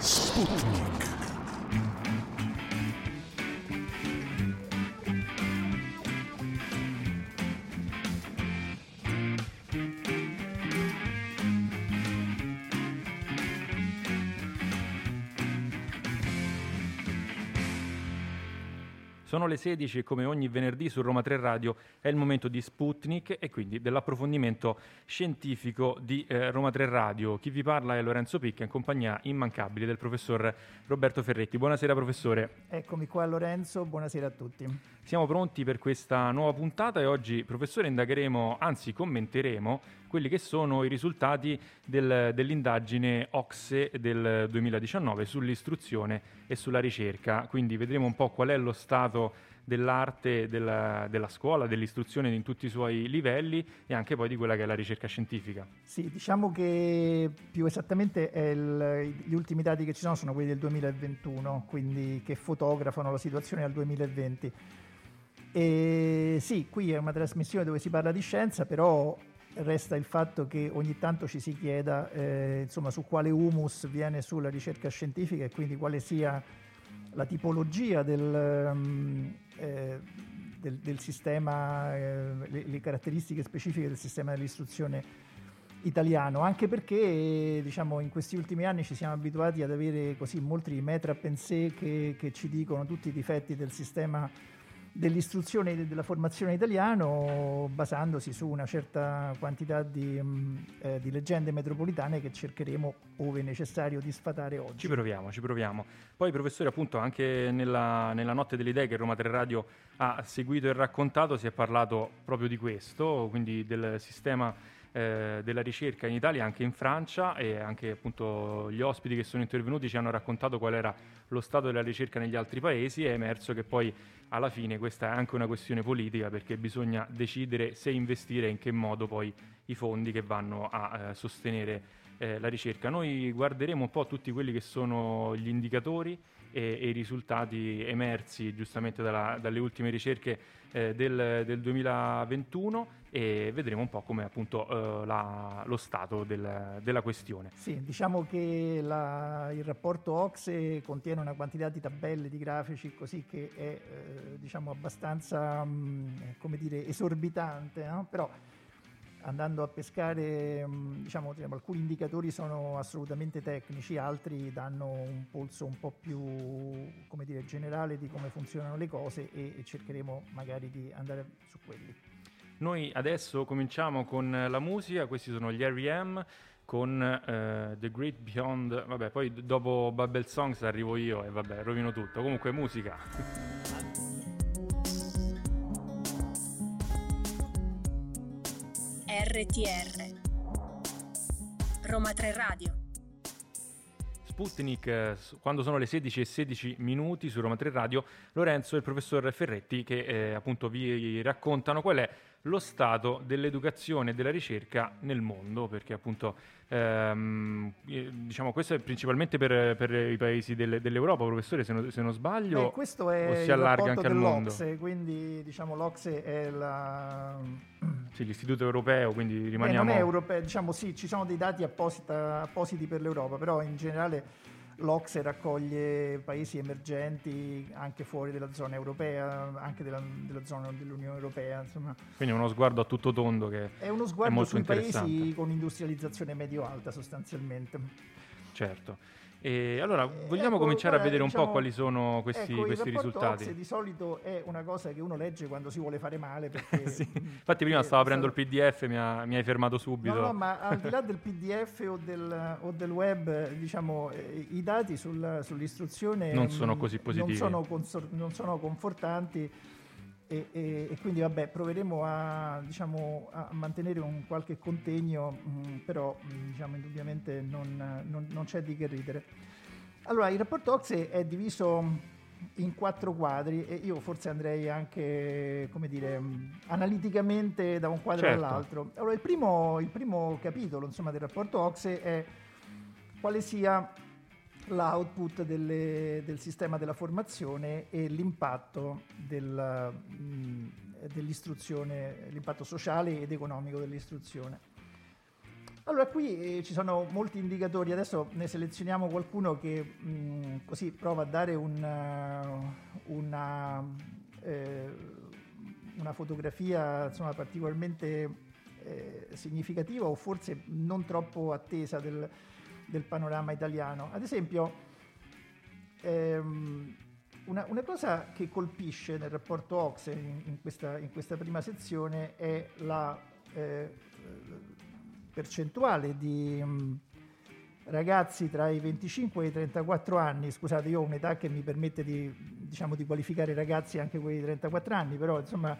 Sputnik. Sono le 16 e come ogni venerdì su Roma 3 Radio è il momento di Sputnik e quindi dell'approfondimento scientifico di eh, Roma 3 Radio. Chi vi parla è Lorenzo Picca in compagnia immancabile del professor Roberto Ferretti. Buonasera professore. Eccomi qua Lorenzo, buonasera a tutti. Siamo pronti per questa nuova puntata e oggi, professore, indagheremo, anzi commenteremo quelli che sono i risultati del, dell'indagine OXE del 2019 sull'istruzione e sulla ricerca. Quindi vedremo un po' qual è lo stato dell'arte della, della, scuola, dell'istruzione in tutti i suoi livelli e anche poi di quella che è la ricerca scientifica. Sì, diciamo che più esattamente il, gli ultimi dati che ci sono sono quelli del 2021, quindi che fotografano la situazione al 2020. E sì, qui è una trasmissione dove si parla di scienza, però resta il fatto che ogni tanto ci si chieda eh, insomma, su quale humus viene sulla ricerca scientifica e quindi quale sia la tipologia del, um, eh, del, del sistema, eh, le, le, caratteristiche specifiche del sistema dell'istruzione italiano, anche perché diciamo, in questi ultimi anni ci siamo abituati ad avere così molti metra pensée che, che ci dicono tutti i difetti del sistema dell'istruzione e della formazione italiano basandosi su una certa quantità di, mm, eh, di, leggende metropolitane che cercheremo, ove necessario, di sfatare oggi. Ci proviamo, ci proviamo. Poi, professore, appunto, anche nella, nella Notte delle Idee che Roma 3 Radio ha seguito e raccontato, si è parlato proprio di questo, quindi del sistema eh, della ricerca in Italia, anche in Francia e anche appunto gli ospiti che sono intervenuti ci hanno raccontato qual era lo stato della ricerca negli altri paesi è emerso che poi alla fine questa è anche una questione politica perché bisogna decidere se investire e in che modo poi i fondi che vanno a eh, sostenere eh, la ricerca. Noi guarderemo un po' tutti quelli che sono gli indicatori e, e i risultati emersi giustamente dalla, dalle ultime ricerche eh, del, del, 2021 e vedremo un po' come appunto eh, la, lo stato del, della questione. Sì, diciamo che la, il rapporto OXE contiene una quantità di tabelle, di grafici così che è eh, diciamo abbastanza mh, mm, come dire esorbitante, no? però andando a pescare, mm, diciamo, diciamo, alcuni indicatori sono assolutamente tecnici, altri danno un polso un po' più, dire, generale di come funzionano le cose e, e cercheremo magari di andare su quelli. Noi adesso cominciamo con la musica, questi sono gli R.E.M., con uh, The Great Beyond, vabbè, poi dopo Bubble Songs arrivo io e vabbè, rovino tutto. Comunque musica. RTR Roma 3 Radio. Sputnik, eh, quando sono le 16 e 16 minuti su Roma 3 Radio, Lorenzo e il professor Ferretti che eh, appunto vi raccontano qual è lo stato dell'educazione e della ricerca nel mondo, perché appunto ehm, eh, diciamo questo è principalmente per, per i paesi del, dell'Europa, professore, se non, se non sbaglio, Beh, questo è o si allarga anche al mondo. Quindi diciamo l'Ocse è la... Sì, l'istituto europeo, quindi rimaniamo... Eh, non è europeo, diciamo sì, ci sono dei dati apposita, appositi per l'Europa, però in generale l'Ocse raccoglie paesi emergenti anche fuori dalla zona europea, anche della, della zona dell'Unione Europea. Insomma. Quindi uno sguardo a tutto tondo che è uno sguardo è sui paesi con industrializzazione medio-alta sostanzialmente. Certo. E allora vogliamo ecco, cominciare guarda, a vedere diciamo, un po' diciamo, quali sono questi, ecco, questi risultati. Di solito è una cosa che uno legge quando si vuole fare male. Perché, sì. Infatti, prima stavo aprendo il PDF e mi, mi, hai fermato subito. No, no, ma al di là del PDF o del, o del web, diciamo, eh, i dati sul, sull'istruzione non sono così positivi, non sono, consor- non sono confortanti e, e, e, quindi vabbè, proveremo a, diciamo, a mantenere un qualche contegno, mh, mm, però mh, mm, diciamo, indubbiamente non, non, non, c'è di che ridere. Allora, il rapporto OXE è diviso in quattro quadri e io forse andrei anche, come dire, mm, analiticamente da un quadro certo. all'altro. Allora, il primo, il primo capitolo insomma, del rapporto OXE è quale sia l'output delle, del sistema della formazione e l'impatto del, dell'istruzione, l'impatto sociale ed economico dell'istruzione. Allora, qui eh, ci sono molti indicatori, adesso ne selezioniamo qualcuno che mh, così prova a dare un, uh, una, eh, una, fotografia insomma, particolarmente eh, significativa o forse non troppo attesa del, del panorama italiano. Ad esempio, ehm, una, una, cosa che colpisce nel rapporto Ox in, in, questa, in questa, prima sezione è la eh, percentuale di mh, mm, ragazzi tra i 25 e i 34 anni, scusate io ho un'età che mi permette di, diciamo, di qualificare ragazzi anche quelli di 34 anni, però insomma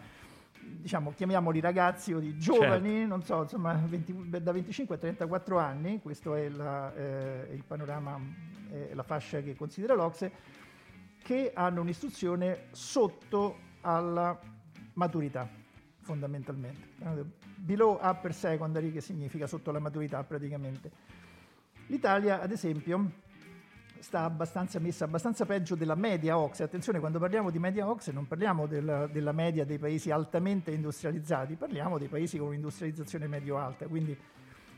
diciamo, chiamiamoli ragazzi o di giovani, certo. non so, insomma, 20, da 25 a 34 anni, questo è la, eh, il panorama, eh, la fascia che considera l'Ocse, che hanno un'istruzione sotto alla maturità, fondamentalmente. Below upper secondary, che significa sotto la maturità praticamente. L'Italia, ad esempio, sta abbastanza messa abbastanza peggio della media OXE. Attenzione, quando parliamo di media OXE non parliamo della, della media dei paesi altamente industrializzati, parliamo dei paesi con un'industrializzazione medio-alta, quindi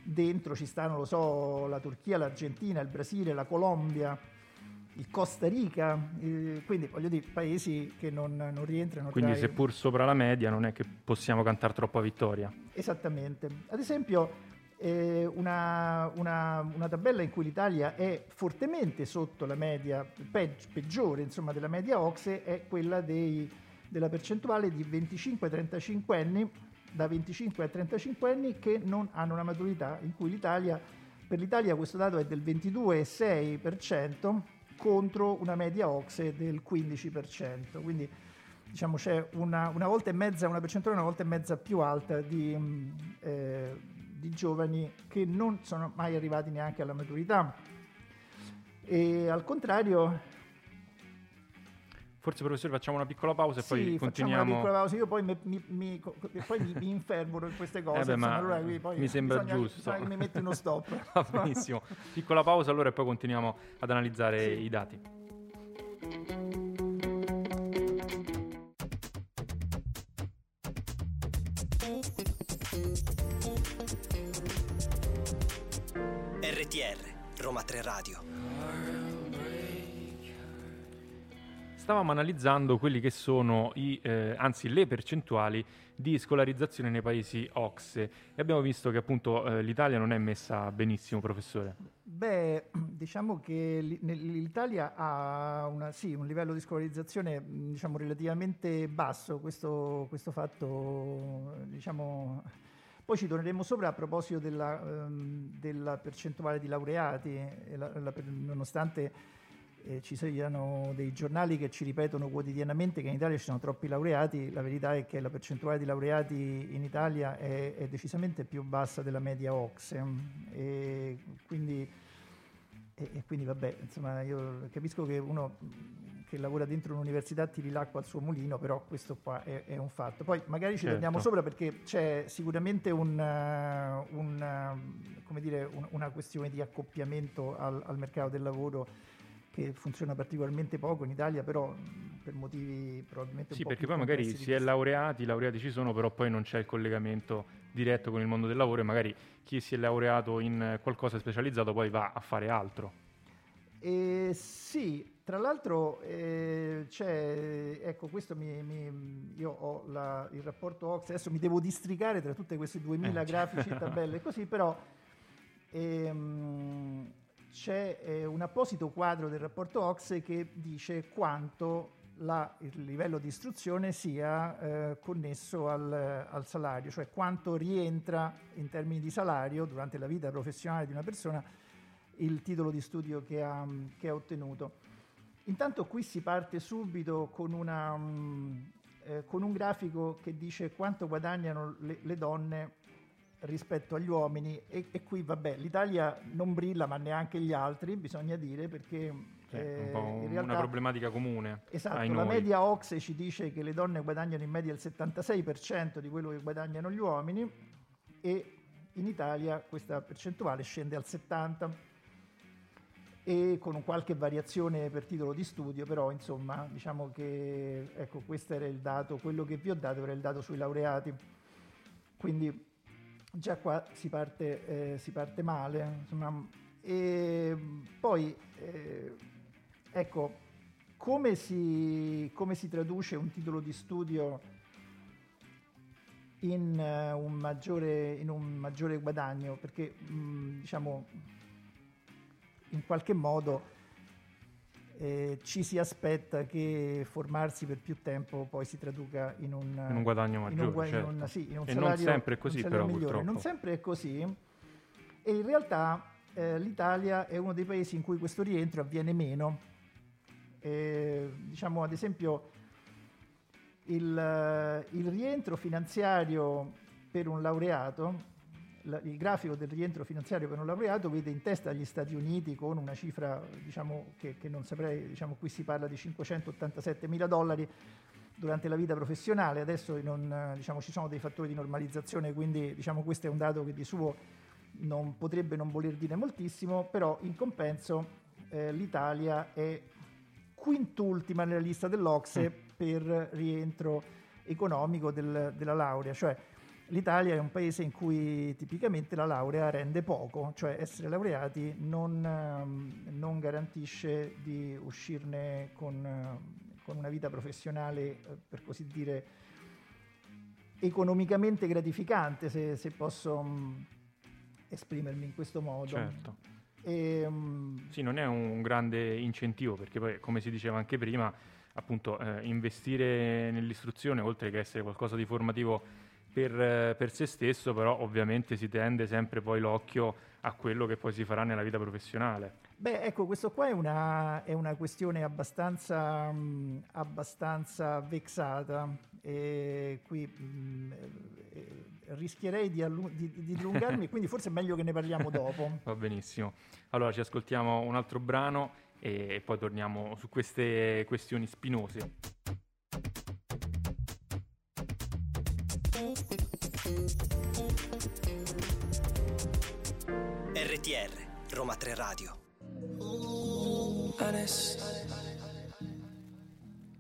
dentro ci stanno, lo so, la Turchia, l'Argentina, il Brasile, la Colombia, il Costa Rica, eh, quindi voglio dire paesi che non, non rientrano quindi tra seppur sopra la media non è che possiamo cantare troppo a vittoria. Esattamente. Ad esempio una, una, una, tabella in cui l'Italia è fortemente sotto la media, peggi, peggiore insomma, della media OXE, è quella dei, della percentuale di 25-35 anni, da 25 a 35 anni che non hanno una maturità, in cui l'Italia, per l'Italia questo dato è del 22,6% contro una media OXE del 15%. Quindi diciamo c'è una, una volta e mezza, una percentuale una volta e mezza più alta di, eh, di giovani che non sono mai arrivati neanche alla maturità. E al contrario... Forse professore facciamo una piccola pausa e sì, poi continuiamo. una piccola pausa, io poi mi, mi, mi, poi mi infervoro in queste cose. Eh beh, insomma, allora mi sembra bisogna, giusto. Bisogna che mi metti uno stop. Va benissimo. Piccola pausa allora e poi continuiamo ad analizzare sì. i dati. 3 Radio. Stavamo analizzando quelli che sono i, eh, anzi le percentuali di scolarizzazione nei paesi OXE e abbiamo visto che appunto eh, l'Italia non è messa benissimo, professore. Beh, diciamo che l'Italia ha una, sì, un livello di scolarizzazione diciamo, relativamente basso, questo, questo fatto diciamo, poi ci torneremo sopra a proposito della, um, della percentuale di laureati, la, la, nonostante eh, ci siano dei giornali che ci ripetono quotidianamente che in Italia ci sono troppi laureati, la verità è che la percentuale di laureati in Italia è, è decisamente più bassa della media OXE. E quindi, e, e quindi vabbè, insomma, io capisco che uno che lavora dentro un'università tiri l'acqua al suo mulino, però questo qua è, è un fatto. Poi magari ci certo. torniamo sopra perché c'è sicuramente un, uh, un, uh, dire, un, una questione di accoppiamento al, al, mercato del lavoro che funziona particolarmente poco in Italia, però per motivi probabilmente sì, un po' Sì, perché poi magari si è laureati, i laureati ci sono, però poi non c'è il collegamento diretto con il mondo del lavoro e magari chi si è laureato in qualcosa specializzato poi va a fare altro. Eh, sì, tra l'altro eh, c'è, ecco questo mi, mi, io ho la, il rapporto Ox, adesso mi devo districare tra tutte queste 2000 eh, grafici, tabelle e così, però ehm, c'è eh, un apposito quadro del rapporto Ox che dice quanto la, il livello di istruzione sia eh, connesso al, al, salario, cioè quanto rientra in termini di salario durante la vita professionale di una persona il titolo di studio che ha, che ha ottenuto. Intanto qui si parte subito con, una, um, eh, con un grafico che dice quanto guadagnano le, le donne rispetto agli uomini. E, e, qui vabbè l'Italia non brilla ma neanche gli altri bisogna dire perché sì, eh, un realtà, una problematica comune esatto la media Oxe ci dice che le donne guadagnano in media il 76% di quello che guadagnano gli uomini e in Italia questa percentuale scende al 70% e con qualche variazione per titolo di studio, però insomma diciamo che ecco, questo era il dato, quello che vi ho dato era il dato sui laureati. Quindi già qua si parte, eh, si parte male. Insomma, e poi, eh, ecco, come si, come si, traduce un titolo di studio in, uh, un, maggiore, in un, maggiore, guadagno? Perché, mh, mm, diciamo, in qualche modo eh, ci si aspetta che formarsi per più tempo poi si traduca in un, in un guadagno maggiore. In un, certo. in un, sì, in un e salario, non sempre è così, però migliore. purtroppo. Non sempre è così. E in realtà eh, l'Italia è uno dei paesi in cui questo rientro avviene meno. Eh, diciamo ad esempio il, il rientro finanziario per un laureato il grafico del rientro finanziario per un laureato vede in testa gli Stati Uniti con una cifra diciamo, che, che, non saprei, diciamo, qui si parla di 587 mila dollari durante la vita professionale, adesso non, diciamo, ci sono dei fattori di normalizzazione, quindi diciamo, questo è un dato che di suo non potrebbe non voler dire moltissimo, però in compenso eh, l'Italia è quintultima nella lista dell'Ocse mm. per rientro economico del, della laurea, cioè l'Italia è un paese in cui tipicamente la laurea rende poco, cioè essere laureati non, ehm, non garantisce di uscirne con, eh, con, una vita professionale, eh, per così dire, economicamente gratificante, se, se posso mm, esprimermi in questo modo. Certo. E, um, sì, non è un grande incentivo perché poi, come si diceva anche prima, appunto, eh, investire nell'istruzione, oltre che essere qualcosa di formativo per, per, se stesso, però ovviamente si tende sempre poi l'occhio a quello che poi si farà nella vita professionale. Beh, ecco, questo qua è una, è una questione abbastanza, mh, abbastanza vexata e qui mh, eh, rischierei di, allu- di, di dilungarmi, quindi forse è meglio che ne parliamo dopo. Va benissimo. Allora ci ascoltiamo un altro brano e poi torniamo su queste questioni spinose. RTR Roma 3 Radio.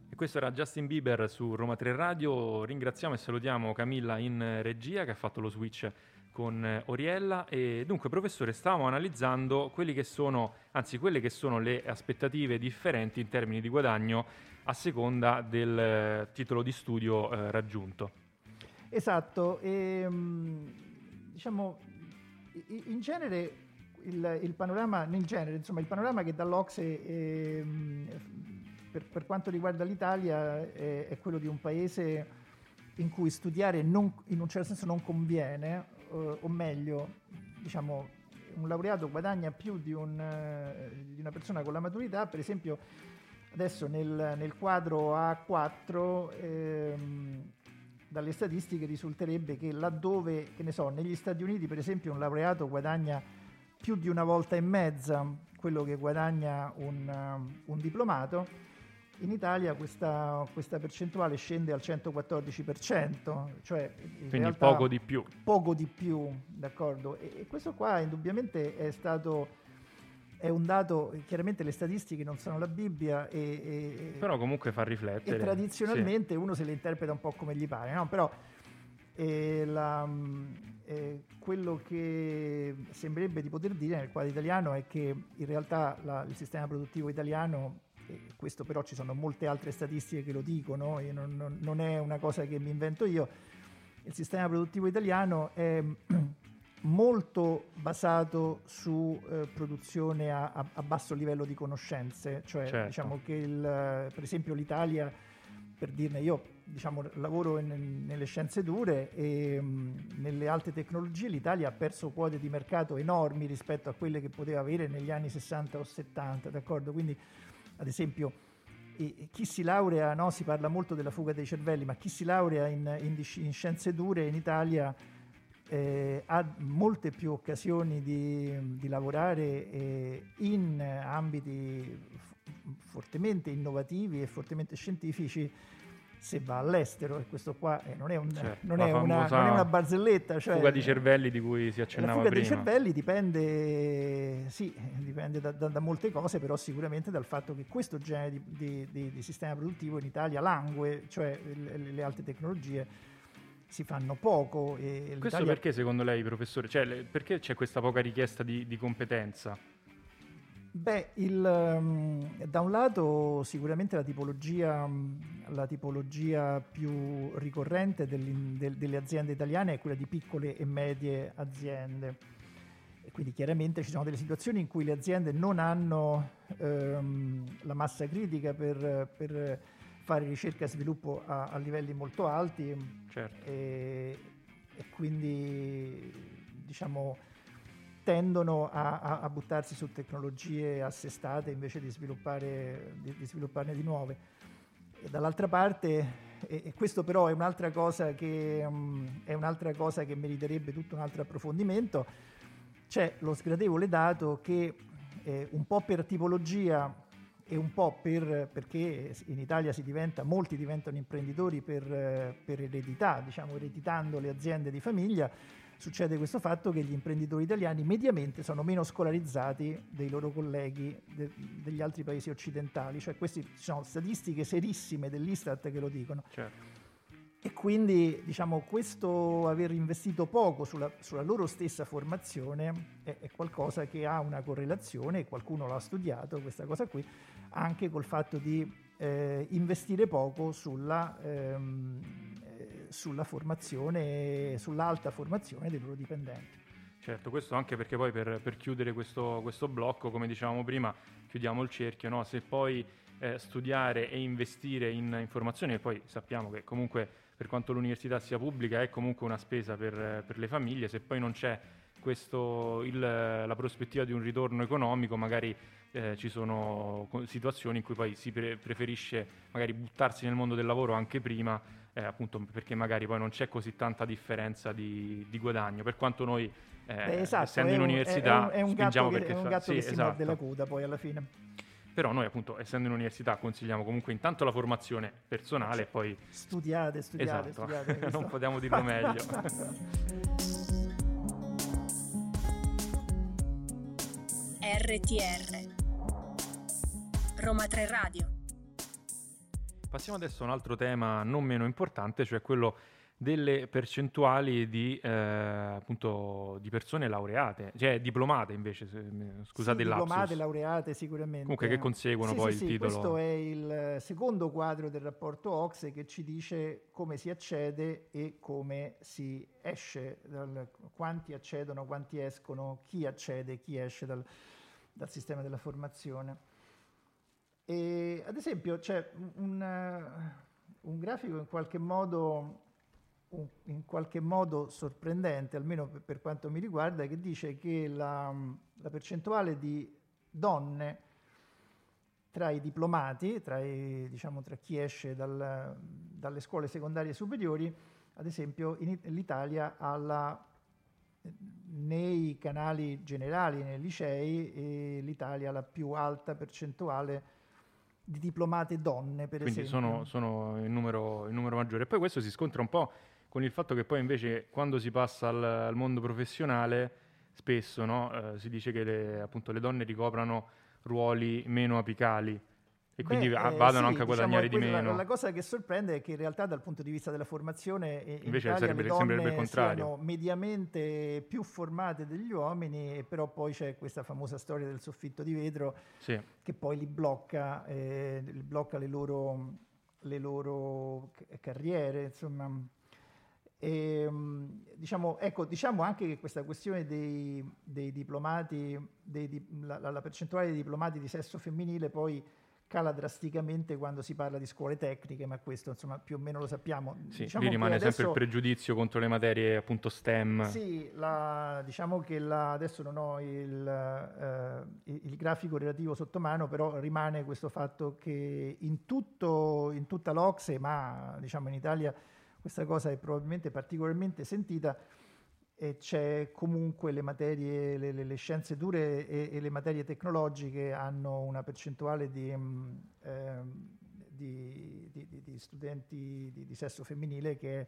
E questo era Justin Bieber su Roma 3 Radio. Ringraziamo e salutiamo Camilla in regia che ha fatto lo switch con Oriella e dunque professore stavamo analizzando che sono anzi quelle che sono le aspettative differenti in termini di guadagno a seconda del titolo di studio eh, raggiunto. Esatto, e, ehm, diciamo in genere il, il, panorama, nel genere, insomma, il panorama che dall'Ocse eh, per, per, quanto riguarda l'Italia è, è, quello di un paese in cui studiare non, in un certo senso non conviene, eh, o meglio, diciamo, un laureato guadagna più di, un, eh, di, una persona con la maturità, per esempio adesso nel, nel quadro A4 ehm, dalle statistiche risulterebbe che laddove, che ne so, negli Stati Uniti per esempio un laureato guadagna più di una volta e mezza quello che guadagna un, un diplomato, in Italia questa, questa, percentuale scende al 114%, cioè quindi poco di più. Poco di più, d'accordo? E, e questo qua indubbiamente è stato è un dato, chiaramente le statistiche non sono la Bibbia, e, e, però comunque fa riflettere. E tradizionalmente sì. uno se le interpreta un po' come gli pare, no? però eh, la, eh, quello che sembrerebbe di poter dire nel quadro italiano è che in realtà la, il sistema produttivo italiano, e questo però ci sono molte altre statistiche che lo dicono, non, non, non è una cosa che mi invento io, il sistema produttivo italiano è molto basato su eh, produzione a, a, a, basso livello di conoscenze, cioè certo. diciamo che il, per esempio l'Italia, per dirne io diciamo, lavoro in, nelle scienze dure e mh, nelle alte tecnologie l'Italia ha perso quote di mercato enormi rispetto a quelle che poteva avere negli anni 60 o 70, d'accordo? Quindi ad esempio chi si laurea, no? si parla molto della fuga dei cervelli, ma chi si laurea in, in, in scienze dure in Italia eh, ha molte più occasioni di, di lavorare eh, in ambiti fortemente innovativi e fortemente scientifici se va all'estero e questo qua eh, non, è un, certo, non, è una, non, è una, barzelletta cioè, fuga di cervelli di cui si accennava prima la fuga prima. dei cervelli dipende sì, dipende da, da, da, molte cose però sicuramente dal fatto che questo genere di, di, di, di sistema produttivo in Italia langue cioè le, le alte tecnologie si fanno poco. E Questo perché secondo lei, professore? Cioè, le- perché c'è questa poca richiesta di, di competenza? Beh, il, ehm, da un lato sicuramente la tipologia, la tipologia più ricorrente del- delle aziende italiane è quella di piccole e medie aziende. E quindi chiaramente ci sono delle situazioni in cui le aziende non hanno ehm, la massa critica per, per fare ricerca e sviluppo a, a livelli molto alti Certo. e, e quindi diciamo tendono a, a- buttarsi su tecnologie assestate invece di, sviluppare, di, di svilupparne di nuove. E dall'altra parte, e, e questo però è un'altra cosa che, mm, è un'altra cosa che meriterebbe tutto un altro approfondimento, c'è lo sgradevole dato che eh, un po' per tipologia e un po' per, perché in Italia si diventa, molti diventano imprenditori per, per eredità, diciamo ereditando le aziende di famiglia, succede questo fatto che gli imprenditori italiani mediamente sono meno scolarizzati dei loro colleghi de- degli altri paesi occidentali, cioè queste sono statistiche serissime dell'Istat che lo dicono. certo. E quindi diciamo, questo aver investito poco sulla, sulla loro stessa formazione è, è qualcosa che ha una correlazione, e qualcuno l'ha studiato, questa cosa qui, anche col fatto di eh, investire poco sulla, ehm, eh, sulla formazione, sull'alta formazione dei loro dipendenti. Certo, questo anche perché poi per, per chiudere questo, questo blocco, come dicevamo prima, chiudiamo il cerchio, no? se poi eh, studiare e investire in informazioni, e poi sappiamo che comunque per quanto l'università sia pubblica è comunque una spesa per, per le famiglie, se poi non c'è questo, il- la prospettiva di un ritorno economico, magari eh, ci sono situazioni in cui poi si pre- preferisce magari buttarsi nel mondo del lavoro anche prima, eh, appunto perché magari poi non c'è così tanta differenza di, di guadagno, per quanto noi eh, Beh, esatto, essendo in un- università è, è un spingiamo gatto che, perché è un fa- gatto sì, che si esatto. la coda poi alla fine. Però noi appunto essendo in università consigliamo comunque intanto la formazione personale e poi Studiate, studiate, esatto, studiate. non potevamo dirlo meglio. RTR Roma 3 Radio Passiamo adesso a un altro tema non meno importante, cioè quello delle percentuali di, eh, appunto, di persone laureate, cioè diplomate invece, se- scusate Sì, il lapsus. diplomate, laureate sicuramente. Comunque che conseguono Sì, poi sì, il sì, titolo. Questo è il secondo quadro del rapporto OXE che ci dice come si accede e come si esce, dal- quanti accedono, quanti escono, chi accede, chi esce dal, dal sistema della formazione. E, ad esempio c'è un, eh, un grafico in qualche modo in qualche modo sorprendente, almeno per, quanto mi riguarda, che dice che la, la percentuale di donne tra i diplomati, tra, i- diciamo, tra chi esce dal- dalle scuole secondarie superiori, ad esempio l'Italia nei canali generali, nei licei, e l'Italia ha la più alta percentuale di diplomate donne, per Quindi esempio. sono, sono il, numero, il numero maggiore. E poi questo si scontra un po' con il fatto che poi invece quando si passa al, al mondo professionale spesso no, eh, si dice che le, appunto, le donne ricoprano ruoli meno apicali e quindi Beh, va- eh, vadano sì, anche a diciamo, guadagnare di quella- meno. La cosa che sorprende è che in realtà dal punto di vista della formazione eh, in Invece Italia sarebbe- le sembrerebbe donne il contrario. siano mediamente più formate degli uomini, però poi c'è questa famosa storia del soffitto di vetro Sì. che poi li blocca, eh, li blocca le loro, le loro ca- carriere, insomma. E, mm, diciamo, ecco, diciamo anche che questa questione dei, dei diplomati, dei di- la, la- la percentuale di diplomati di sesso femminile poi cala drasticamente quando si parla di scuole tecniche, ma questo insomma più o meno lo sappiamo. Sì, Diciamo rimane sempre il adesso- pregiudizio contro le materie appunto STEM. sì, la- diciamo che la- adesso non ho il, eh, il- il grafico relativo sotto mano, però rimane questo fatto che in, tutto, in tutta l'Ocse, ma diciamo in Italia questa cosa è probabilmente particolarmente sentita, e c'è comunque le materie, le, le- le scienze dure e, e le materie tecnologiche hanno una percentuale di, mm, ehm, di- di- di- studenti di, sesso femminile che è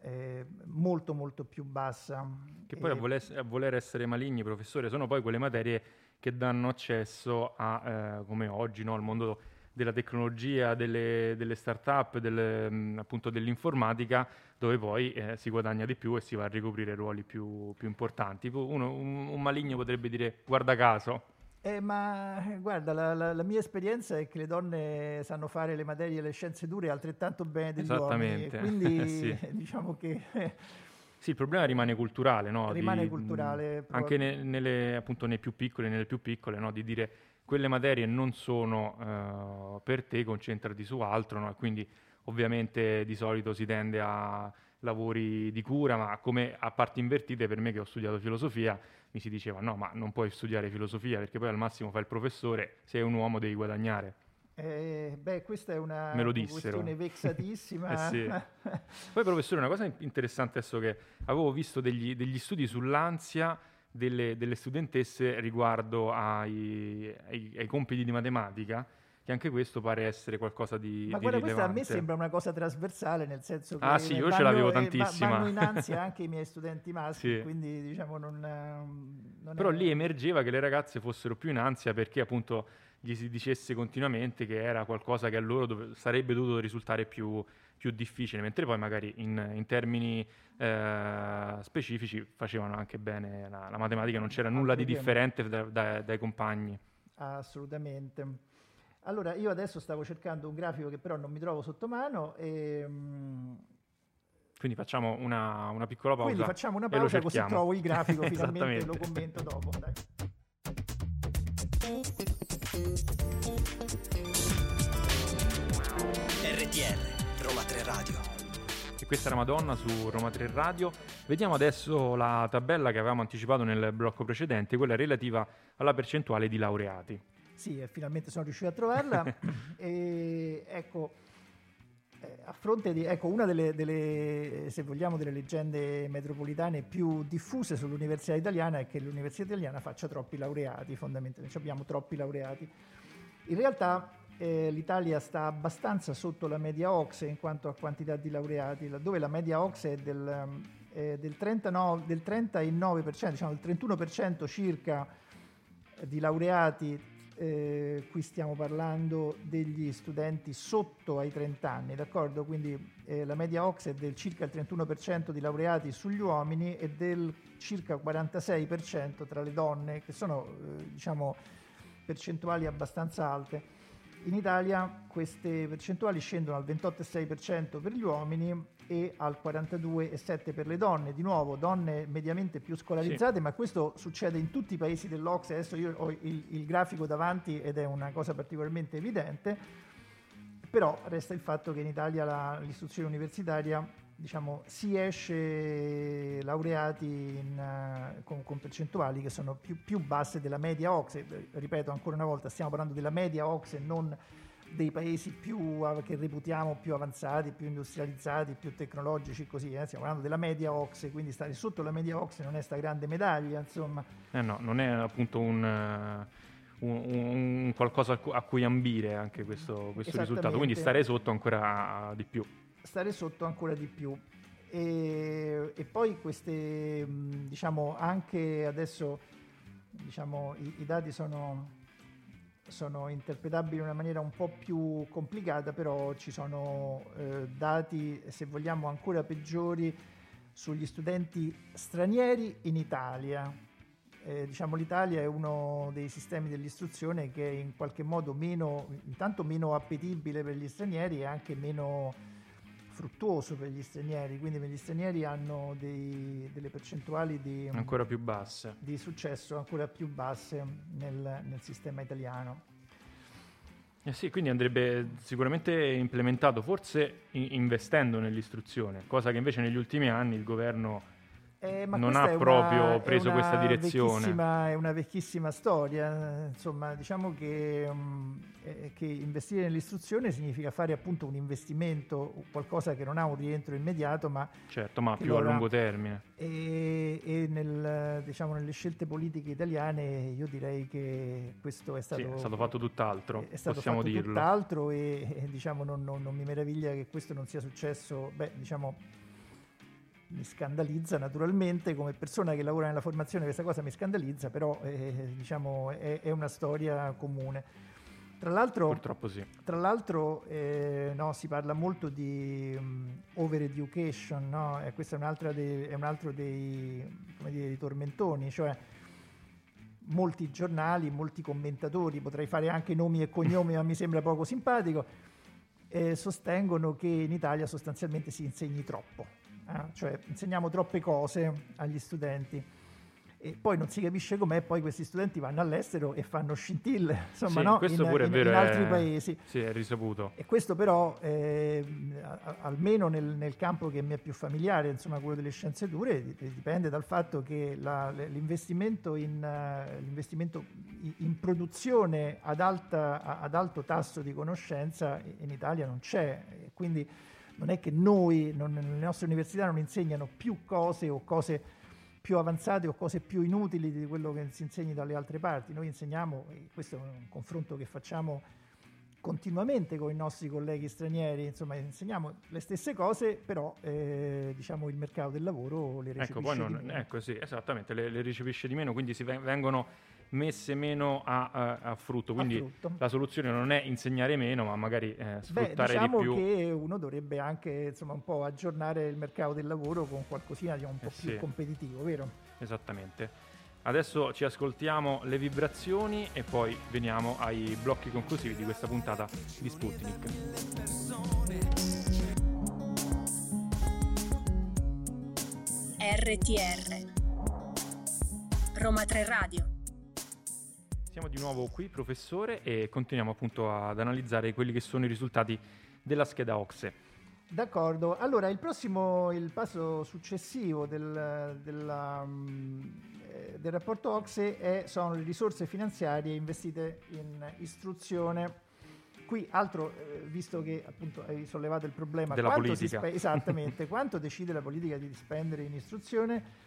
eh, molto molto più bassa. Che poi a E- voler, a voler essere maligni, professore, sono poi quelle materie che danno accesso a, eh, come oggi, no, al mondo della tecnologia, delle, delle start-up, delle, mh, appunto dell'informatica, dove poi eh, si guadagna di più e si va a ricoprire ruoli più, più importanti. Uno, un, un maligno potrebbe dire guarda caso. Eh, ma guarda, la, la, la, mia esperienza è che le donne sanno fare le materie e le scienze dure altrettanto bene degli uomini. Quindi sì. diciamo che... Sì, il problema rimane culturale, no? Rimane di, culturale. Anche ne, nelle, appunto, nei più piccoli, nelle più piccole, no? Di dire quelle materie non sono uh, per te, concentrati su altro, no? quindi ovviamente di solito si tende a lavori di cura, ma come a parti invertite per me che ho studiato filosofia mi si diceva no, ma non puoi studiare filosofia perché poi al massimo fai il professore, sei un uomo devi guadagnare. Eh, beh, questa è una, una questione vexatissima. eh sì. Poi professore, una cosa interessante adesso che avevo visto degli, degli studi sull'ansia delle, delle studentesse riguardo ai, ai, ai, compiti di matematica, che anche questo pare essere qualcosa di, Ma di questa a me sembra una cosa trasversale, nel senso che ah, sì, io ce l'avevo tantissima. vanno in ansia anche i miei studenti maschi, sì. quindi diciamo non, non Però è... lì emergeva che le ragazze fossero più in ansia perché appunto gli si dicesse continuamente che era qualcosa che a loro dove, sarebbe dovuto risultare più, più difficile, mentre poi magari in, in termini eh, specifici facevano anche bene la, la matematica, non c'era nulla di differente da, da, dai compagni. Assolutamente. Allora, io adesso stavo cercando un grafico che però non mi trovo sotto mano e... Mm, quindi facciamo una, una piccola pausa. Quindi facciamo una pausa così trovo il grafico finalmente lo commento dopo. Dai. RTR, Roma 3 Radio. E questa era Madonna su Roma 3 Radio. Vediamo adesso la tabella che avevamo anticipato nel blocco precedente, quella relativa alla percentuale di laureati. Sì, finalmente sono riuscito a trovarla. e ecco, a fronte di ecco, una delle, delle, vogliamo, delle leggende metropolitane più diffuse sull'università italiana è che l'università italiana faccia troppi laureati, fondamentalmente, abbiamo troppi laureati. In realtà eh, l'Italia sta abbastanza sotto la media OXE in quanto a quantità di laureati, dove la media OXE è del, eh, del, 39, del 39%, diciamo del 31% circa di laureati eh, qui stiamo parlando degli studenti sotto ai 30 anni, d'accordo? Quindi eh, la media OX è del circa il 31% di laureati sugli uomini e del circa 46% tra le donne, che sono eh, diciamo percentuali abbastanza alte. In Italia queste percentuali scendono al 28,6% per gli uomini e al 42,7% per le donne. Di nuovo, donne mediamente più scolarizzate, sì. ma questo succede in tutti i paesi dell'Ocse. Adesso io ho il, il grafico davanti ed è una cosa particolarmente evidente, però resta il fatto che in Italia la, l'istruzione universitaria diciamo, si esce laureati in, uh, con, con, percentuali che sono più, più, basse della media OXE. Ripeto ancora una volta, stiamo parlando della media OXE, non dei paesi più, che reputiamo più avanzati, più industrializzati, più tecnologici, così. Eh? Stiamo parlando della media OXE, quindi stare sotto la media OXE non è sta grande medaglia, insomma. Eh no, non è appunto un... Uh un, un, qualcosa a cui ambire anche questo, questo risultato, quindi stare sotto ancora di più stare sotto ancora di più. E, e poi queste, diciamo, anche adesso diciamo, i, i dati sono, sono, interpretabili in una maniera un po' più complicata, però ci sono eh, dati, se vogliamo, ancora peggiori sugli studenti stranieri in Italia. Eh, diciamo l'Italia è uno dei sistemi dell'istruzione che è in qualche modo meno, intanto meno appetibile per gli stranieri e anche meno fruttuoso per gli stranieri, quindi per gli stranieri hanno dei, delle percentuali di, ancora più basse. di successo ancora più basse nel, nel sistema italiano. Eh sì, quindi andrebbe sicuramente implementato, forse investendo nell'istruzione, cosa che invece negli ultimi anni il governo eh, non ha proprio una, preso questa direzione. È una vecchissima storia, insomma, diciamo che, um, eh, che, investire nell'istruzione significa fare appunto un investimento, qualcosa che non ha un rientro immediato, ma, certo, ma più a lungo termine. E, e nel, diciamo, nelle scelte politiche italiane io direi che questo è stato, sì, è stato fatto tutt'altro, è stato possiamo fatto dirlo. tutt'altro e, e diciamo, non, non, non mi meraviglia che questo non sia successo, beh, diciamo mi scandalizza naturalmente, come persona che lavora nella formazione questa cosa mi scandalizza, però eh, diciamo è, è, una storia comune. Tra l'altro, Purtroppo sì. tra l'altro eh, no, si parla molto di um, over education, no? e questo è, dei, è un altro dei, come dire, dei tormentoni, cioè molti giornali, molti commentatori, potrei fare anche nomi e cognomi, ma mi sembra poco simpatico, eh, sostengono che in Italia sostanzialmente si insegni troppo, eh? cioè insegniamo troppe cose agli studenti e poi non si capisce com'è, poi questi studenti vanno all'estero e fanno scintille, insomma, Sì, no? questo in, pure è in- vero, in altri è- paesi. Sì, è risaputo. E questo però, eh, almeno nel, nel campo che mi è più familiare, insomma quello delle scienze dure, di- dipende dal fatto che la- l'investimento, in, eh, l'investimento in produzione ad, alta- ad alto tasso di conoscenza in Italia non c'è. Quindi non è che noi, non- le nostre università non insegnano più cose o cose più avanzate o cose più inutili di quello che si insegni dalle altre parti. Noi insegniamo, e questo è un confronto che facciamo continuamente con i nostri colleghi stranieri, insomma insegniamo le stesse cose, però eh, diciamo il mercato del lavoro le recepisce Ecco, poi non, di meno. ecco sì, esattamente, le, le recepisce di meno, quindi si ven- vengono messe meno a, a- a frutto. A Quindi frutto. la soluzione non è insegnare meno, ma magari eh, Beh, sfruttare diciamo di più. che uno dovrebbe anche insomma, un po' aggiornare il mercato del lavoro con qualcosina di un po' Eh più sì. competitivo, vero? Esattamente. Adesso ci ascoltiamo le vibrazioni e poi veniamo ai blocchi conclusivi di questa puntata di Sputnik. RTR Roma 3 Radio Siamo di nuovo qui, professore, e continuiamo appunto ad analizzare quelli che sono i risultati della scheda OXE. D'accordo, allora il prossimo, il passo successivo del, della, mm, eh, del rapporto OXE è- sono le risorse finanziarie investite in istruzione. Qui altro, eh, visto che appunto hai sollevato il problema, Della politica. spe- esattamente, quanto decide la politica di spendere in istruzione?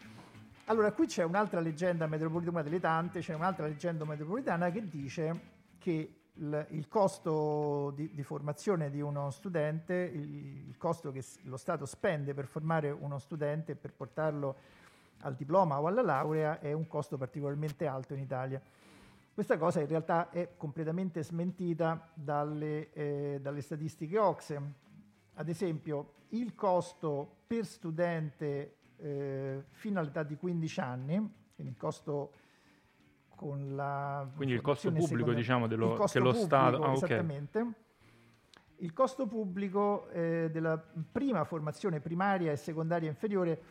Allora, qui c'è un'altra leggenda metropolitana, una delle tante, c'è un'altra leggenda metropolitana che dice che il, il costo di, di formazione di uno studente, il, il costo che lo Stato spende per formare uno studente per portarlo al diploma o alla laurea è un costo particolarmente alto in Italia. Questa cosa in realtà è completamente smentita dalle, eh, dalle statistiche OXE. Ad esempio, il costo per studente eh, fino all'età di 15 anni, quindi il costo con la Quindi il costo pubblico, secondaria- diciamo, dello- costo che lo pubblico, Stato- ah, esattamente. Il costo pubblico eh, della prima formazione primaria e secondaria inferiore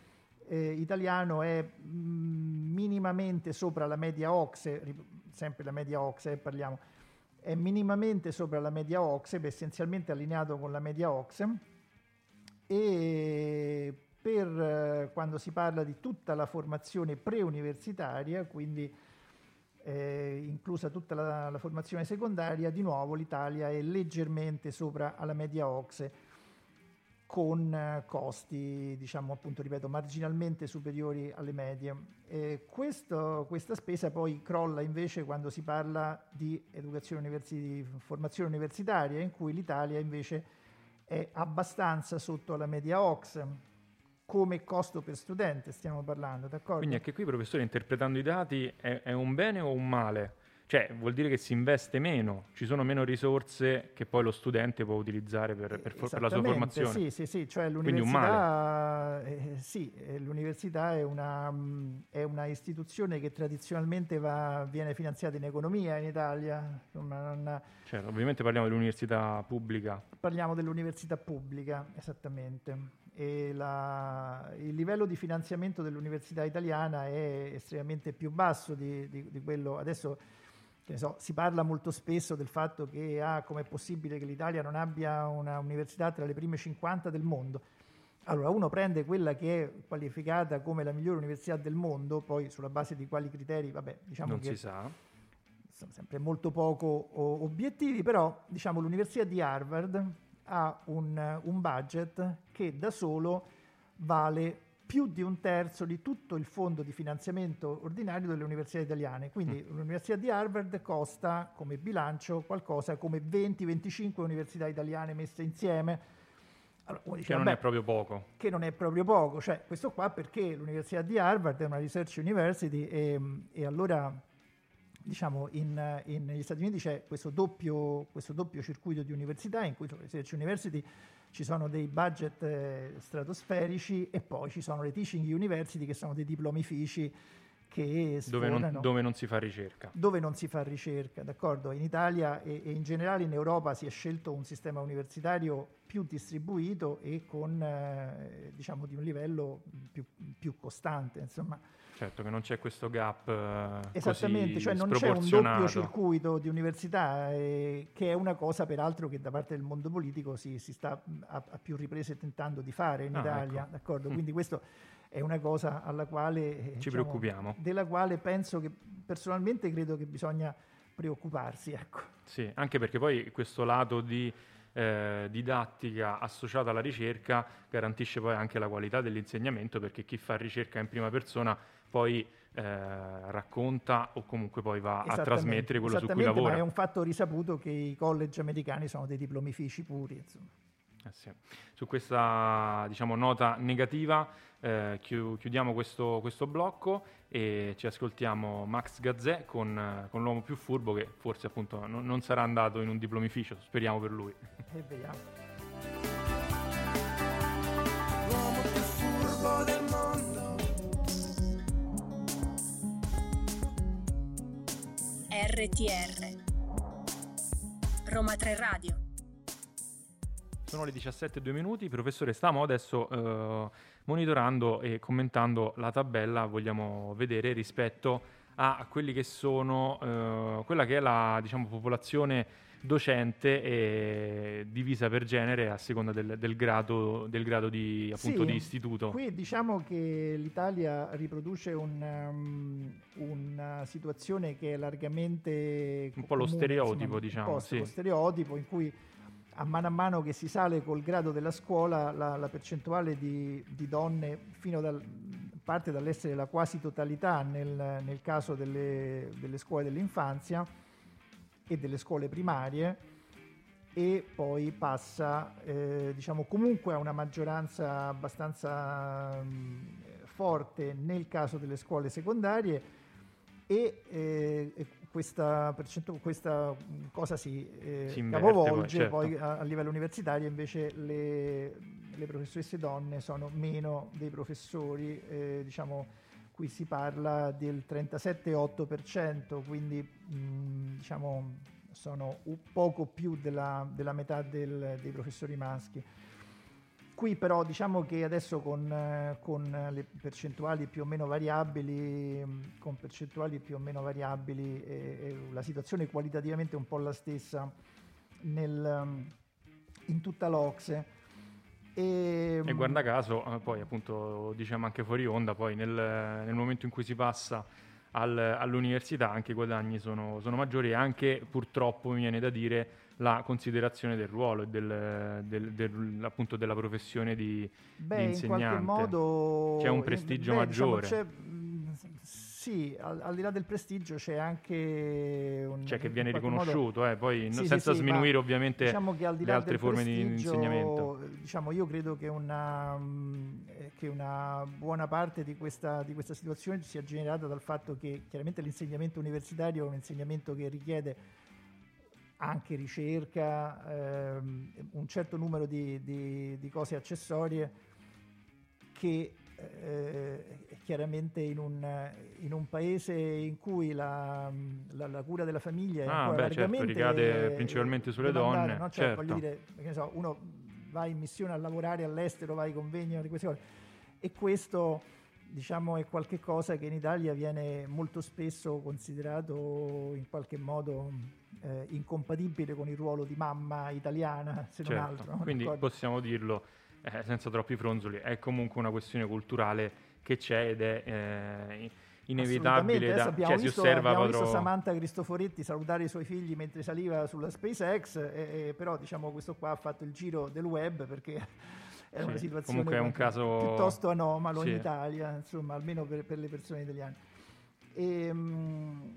eh, italiano è mm, minimamente sopra la media OXE, rip- sempre la media OXE parliamo, è minimamente sopra la media OXE, essenzialmente allineato con la media OXE e per eh, quando si parla di tutta la formazione preuniversitaria, quindi eh, inclusa tutta la, la formazione secondaria, di nuovo l'Italia è leggermente sopra alla media OXE con eh, costi, diciamo appunto, ripeto, marginalmente superiori alle medie. Eh, questo- questa spesa poi crolla invece quando si parla di educazione universi- formazione universitaria, in cui l'Italia invece è abbastanza sotto la media OXE come costo per studente, stiamo parlando, d'accordo? Quindi anche qui, professore, interpretando i dati, è, è un bene o un male? Cioè, vuol dire che si investe meno, ci sono meno risorse che poi lo studente può utilizzare per, per per la sua formazione. Sì, sì, sì, cioè l'università, eh, sì, l'università è una, mh, è una istituzione che tradizionalmente va- viene finanziata in economia in Italia, insomma, non- Cioè, ovviamente parliamo dell'università pubblica. parliamo dell'università pubblica, esattamente. E la- il livello di finanziamento dell'università italiana è estremamente più basso di, di- di quello adesso. so, si parla molto spesso del fatto che ah, com'è possibile che l'Italia non abbia una università tra le prime 50 del mondo. Allora, uno prende quella che è qualificata come la migliore università del mondo, poi sulla base di quali criteri, vabbè, diciamo non che si sa. sono sempre molto poco obiettivi, però diciamo l'Università di Harvard ha un, un budget che da solo vale più di un terzo di tutto il fondo di finanziamento ordinario delle università italiane. Quindi l'Università di Harvard costa come bilancio qualcosa come 20-25 università italiane messe insieme. Allora, dice, Che non "Vabbè, è proprio poco. che non è proprio poco, cioè questo qua perché l'Università di Harvard è una research university e, e allora diciamo, in, in, negli Stati Uniti c'è questo doppio, questo doppio, circuito di università in cui sulle Research University ci sono dei budget eh, stratosferici e poi ci sono le Teaching University che sono dei diplomifici che dove non, dove non, si fa ricerca. Dove non si fa ricerca, d'accordo? In Italia e, e, in generale in Europa si è scelto un sistema universitario più distribuito e con, eh, diciamo, di un livello più, più costante, insomma. Certo, che non c'è questo gap. Eh, Esattamente, cioè non c'è un doppio circuito di università, eh, che è una cosa peraltro che da parte del mondo politico si, si sta a, a, più riprese tentando di fare in ah, Italia, ecco. d'accordo? Mm. Quindi questo è una cosa alla quale ci diciamo, preoccupiamo. Della quale penso che personalmente credo che bisogna preoccuparsi. Ecco. Sì, anche perché poi questo lato di eh, didattica associata alla ricerca garantisce poi anche la qualità dell'insegnamento perché chi fa ricerca in prima persona poi eh, racconta o comunque poi va a trasmettere quello su cui lavora. Ma è un fatto risaputo che i college americani sono dei diplomifici puri. Insomma. Eh sì. Su questa diciamo, nota negativa eh, chiudiamo questo, questo, blocco e ci ascoltiamo Max Gazzè con, con l'uomo più furbo che forse appunto non, non, sarà andato in un diplomificio, speriamo per lui. E vediamo. RTR Roma 3 Radio. Sono le 17.02 minuti, professore, stiamo adesso eh, monitorando e commentando la tabella, vogliamo vedere rispetto a quelli che sono, eh, quella che è la diciamo, popolazione docente e divisa per genere a seconda del, del grado, del grado di, appunto, sì, di, istituto. Qui diciamo che l'Italia riproduce un, um, una situazione che è largamente... Un po' lo stereotipo, insomma, diciamo. Sì. Lo stereotipo in cui a mano a mano che si sale col grado della scuola, la, la percentuale di, di, donne fino dal, parte dall'essere la quasi totalità nel, nel caso delle, delle, scuole dell'infanzia e delle scuole primarie e poi passa eh, diciamo comunque a una maggioranza abbastanza mh, forte nel caso delle scuole secondarie e eh, questa, questa cosa si, eh, si capovolge, poi, certo. poi a, a, livello universitario invece le, le, professoresse donne sono meno dei professori, eh, diciamo qui si parla del 37,8%, quindi mh, diciamo sono un poco più della, della metà del, dei professori maschi. Qui però diciamo che adesso con, eh, con, le percentuali più o meno variabili, con percentuali più o meno variabili e, e la situazione qualitativamente un po' la stessa nel, in tutta l'Ocse. E, e, guarda caso, eh, poi appunto diciamo anche fuori onda, poi nel, nel momento in cui si passa al, all'università anche i guadagni sono, sono maggiori e anche purtroppo mi viene da dire la considerazione del ruolo e del, del, del, appunto della professione di, beh, di insegnante. In qualche modo c'è un prestigio beh, diciamo, maggiore. Diciamo, sì, al, al, di là del prestigio c'è anche un... Cioè che viene riconosciuto, modo... eh, poi sì, senza sì, sminuire ovviamente diciamo le altre forme di insegnamento. Diciamo, io credo che una, eh, che una buona parte di questa, di questa situazione sia generata dal fatto che chiaramente l'insegnamento universitario è un insegnamento che richiede anche ricerca, ehm, un certo numero di, di, di cose accessorie che eh, chiaramente in un, in un, paese in cui la, la, la cura della famiglia è ah, beh, certo, ricade principalmente sulle donne. No? Cioè, certo. dire, so, uno va in missione a lavorare all'estero, va ai convegni di queste cose. E questo diciamo, è qualcosa che in Italia viene molto spesso considerato in qualche modo eh, incompatibile con il ruolo di mamma italiana, se certo. non altro. Quindi d'accordo? possiamo dirlo eh, senza troppi fronzoli, è comunque una questione culturale che c'è ed è eh, inevitabile da abbiamo cioè, visto, si osserva abbiamo visto Samantha Cristoforetti salutare i suoi figli mentre saliva sulla SpaceX e, e, però diciamo questo qua ha fatto il giro del web perché è sì, una situazione è un caso... piuttosto anomalo sì. in Italia insomma almeno per, per le persone italiane. E, ehm, mh,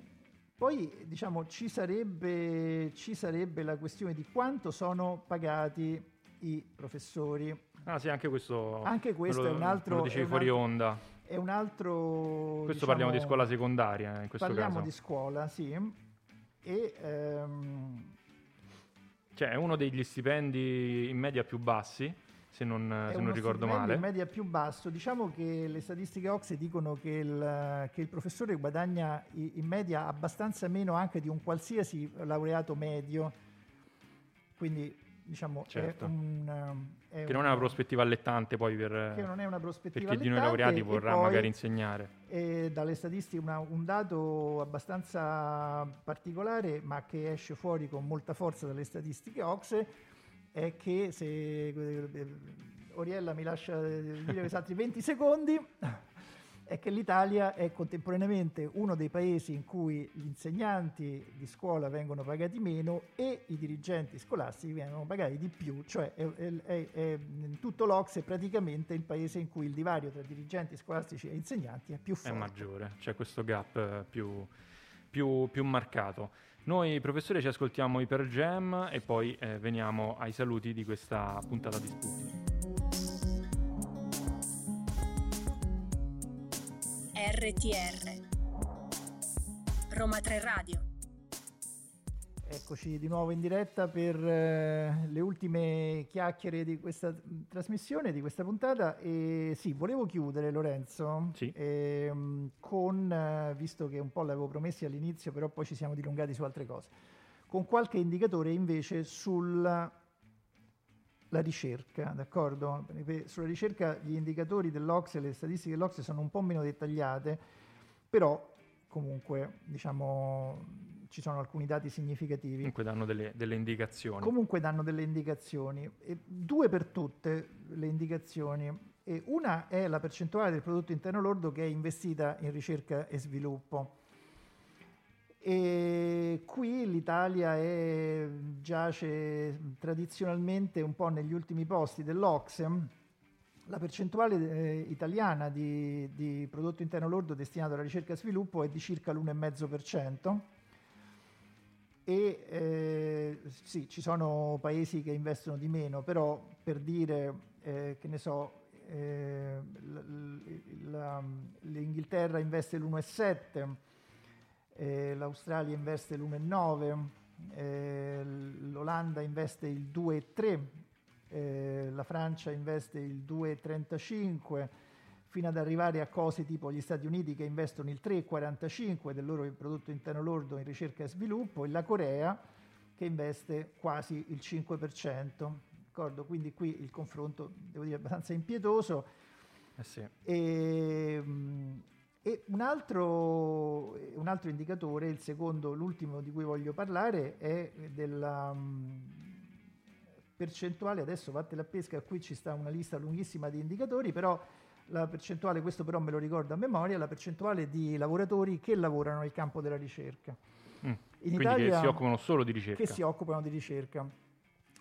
poi diciamo ci sarebbe, ci sarebbe la questione di quanto sono pagati i professori Ah sì, anche questo, anche questo lo, è un altro... Lo dicevi fuori altro, onda. è un altro... Questo parliamo di diciamo, scuola secondaria, in questo Parliamo caso. di scuola, sì. E ehm, Cioè, è uno degli stipendi in media più bassi, se non, se non ricordo male. in media più basso. Diciamo che le statistiche Ox dicono che il, che il professore guadagna in media abbastanza meno anche di un qualsiasi laureato medio. Quindi, diciamo, Certo. è un... è Che non è un- una prospettiva allettante poi per... che non è una prospettiva per chi di noi laureati vorrà poi- magari insegnare. e dalle statistiche una- un dato abbastanza particolare, ma che esce fuori con molta forza dalle statistiche Ox, è che se eh, Oriella mi lascia dire questi altri 20 secondi, è che l'Italia è contemporaneamente uno dei paesi in cui gli insegnanti di scuola vengono pagati meno e i dirigenti scolastici vengono pagati di più, cioè è, è- è- è- tutto l'Ox è praticamente il paese in cui il divario tra dirigenti scolastici e insegnanti è più È forte. maggiore, c'è questo gap eh, più, più- più marcato. Noi, professore, ci ascoltiamo Hyper Jam e poi eh, veniamo ai saluti di questa puntata di Sputnik. RTR Roma 3 Radio Eccoci di nuovo in diretta per eh, le ultime chiacchiere di questa trasmissione, di questa puntata. E sì, volevo chiudere Lorenzo Sì. ehm, con, eh, visto che un po' l'avevo promessi all'inizio, però poi ci siamo dilungati su altre cose, con qualche indicatore invece sulla la ricerca, d'accordo? Sulla ricerca gli indicatori dell'Ocse, le statistiche dell'Ocse sono un po' meno dettagliate, però comunque diciamo ci sono alcuni dati significativi. Comunque danno delle, delle indicazioni. Comunque danno delle indicazioni, e due per tutte le indicazioni. E una è la percentuale del prodotto interno lordo che è investita in ricerca e sviluppo. E qui l'Italia è- giace tradizionalmente un po' negli ultimi posti dell'Ocse. La percentuale eh, italiana di, di prodotto interno lordo destinato alla ricerca e sviluppo è di circa l'1,5%. E eh, sì, ci sono paesi che investono di meno, però per dire eh, che ne so, eh, l'Inghilterra investe l'1,7, eh, l'Australia investe l'1,9, eh, l'Olanda investe il 2,3, eh, la Francia investe il 2,35 fino ad arrivare a cose tipo gli Stati Uniti che investono il 3,45 del loro prodotto interno lordo in ricerca e sviluppo e la Corea che investe quasi il 5%. D'accordo? Quindi qui il confronto, devo dire, è abbastanza impietoso. Eh sì. E, mm, e un, altro, un altro indicatore, il secondo, l'ultimo di cui voglio parlare, è della mm, percentuale, adesso vattene la pesca, qui ci sta una lista lunghissima di indicatori, però la percentuale, questo però me lo ricordo a memoria, la percentuale di lavoratori che lavorano nel campo della ricerca. Mm. In Quindi Italia, che si occupano solo di ricerca. che si occupano di ricerca.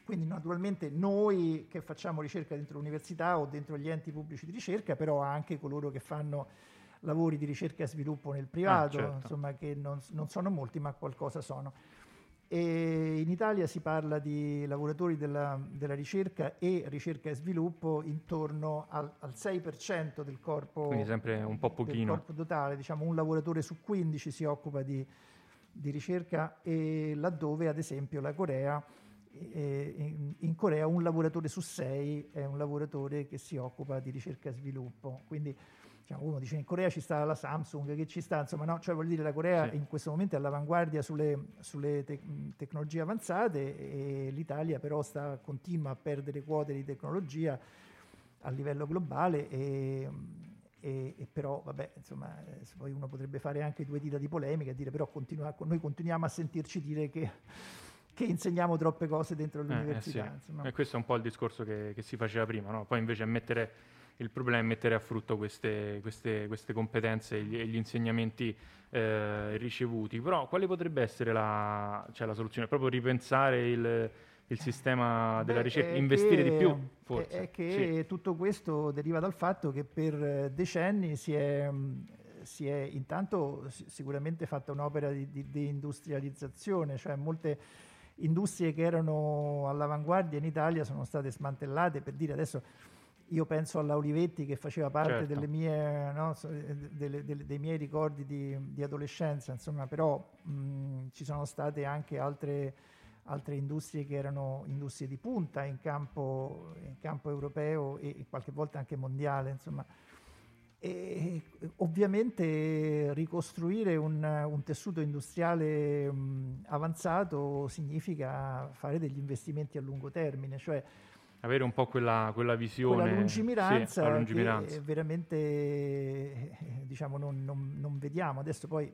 Quindi naturalmente noi che facciamo ricerca dentro l'università o dentro gli enti pubblici di ricerca, però anche coloro che fanno lavori di ricerca e sviluppo nel privato, certo. insomma che non, non sono molti ma qualcosa sono. E in Italia si parla di lavoratori della, della ricerca e ricerca e sviluppo intorno al, al 6% del corpo, del corpo totale, diciamo un lavoratore su 15 si occupa di, di ricerca e laddove ad esempio la Corea, eh, in, in Corea un lavoratore su 6 è un lavoratore che si occupa di ricerca e sviluppo. Quindi diciamo, uno dice in Corea ci sta la Samsung, che ci sta, insomma no, cioè voglio dire la Corea Sì. in questo momento è all'avanguardia sulle, sulle te- tecnologie avanzate e l'Italia però sta, continua a perdere quote di tecnologia a livello globale e, e- e però vabbè insomma eh, se poi uno potrebbe fare anche due dita di polemica e dire però continua- noi continuiamo a sentirci dire che, che insegniamo troppe cose dentro Eh, eh, l'università sì. E questo è un po' il discorso che, che si faceva prima, no? poi invece mettere il problema è mettere a frutto queste, queste- queste competenze e gli, gli insegnamenti eh, ricevuti. Però quale potrebbe essere la, cioè, la soluzione? Proprio ripensare il, il sistema della Beh, ricerca, investire che- di più, forse. È, che tutto questo deriva dal fatto che per decenni si è, si è intanto si- sicuramente fatta un'opera di, di deindustrializzazione, cioè molte industrie che erano all'avanguardia in Italia sono state smantellate, per dire adesso io penso alla Olivetti che faceva parte Certo. delle mie, no, eh, delle- delle- dei miei ricordi di, di adolescenza, insomma, però mh, ci sono state anche altre, altre industrie che erano industrie di punta in campo, in campo europeo e qualche volta anche mondiale, insomma. E ovviamente ricostruire un, un tessuto industriale mh, avanzato significa fare degli investimenti a lungo termine, cioè Avere un po' quella, quella visione. quella sì, lungimiranza, la lungimiranza. che veramente eh, diciamo, non, non- non vediamo. Adesso poi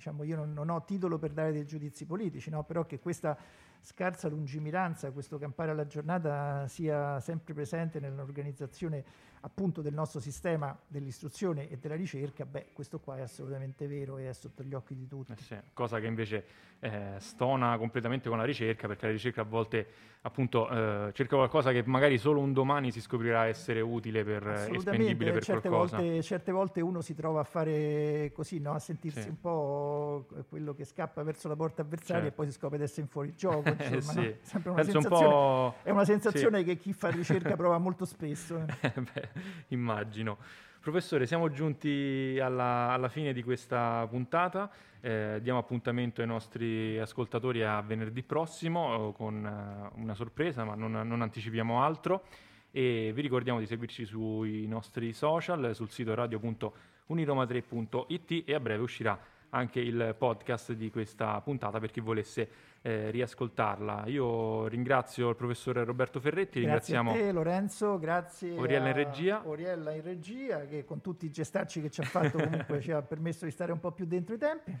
diciamo, io non, non ho titolo per dare dei giudizi politici, no? però che questa scarsa lungimiranza, questo campare alla giornata sia sempre presente nell'organizzazione appunto del nostro sistema dell'istruzione e della ricerca, beh, questo qua è assolutamente vero e è sotto gli occhi di tutti. Eh sì, cosa che invece eh, stona completamente con la ricerca, perché la ricerca a volte appunto eh, cerca qualcosa che magari solo un domani si scoprirà essere utile per eh, espendibile per certe qualcosa. volte, certe volte uno si trova a fare così, no? a sentirsi Sì. un po' quello che scappa verso la porta avversaria Certo. e poi si scopre di essere in fuorigioco. Eh, Insomma, no? sì. Sempre una Penso un sensazione, po'... È una sensazione che chi fa ricerca prova molto spesso. eh. Beh, immagino. Professore, siamo giunti alla, alla fine di questa puntata. Eh, diamo appuntamento ai nostri ascoltatori a venerdì prossimo eh, con eh, una sorpresa, ma non, non anticipiamo altro. E vi ricordiamo di seguirci sui nostri social, sul sito radio.uniroma3.it e a breve uscirà anche il podcast di questa puntata per chi volesse eh, riascoltarla. Io ringrazio il professore Roberto Ferretti, Grazie a ringraziamo te Lorenzo, grazie Oriella in a regia. Oriella in regia che con tutti i gestacci che ci ha fatto comunque ci ha permesso di stare un po' più dentro i tempi.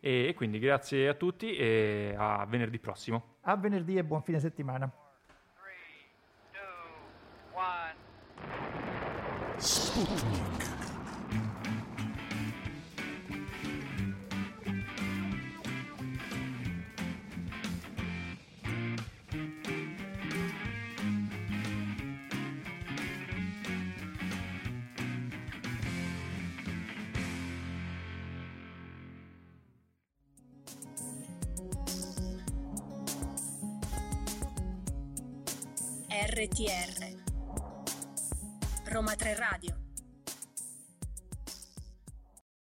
E, e quindi grazie a tutti e a venerdì prossimo. A venerdì e buon fine settimana. Three, two, one. Sputnik. RTR Roma 3 Radio